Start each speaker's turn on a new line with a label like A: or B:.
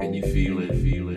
A: Can you feel it? Feel it.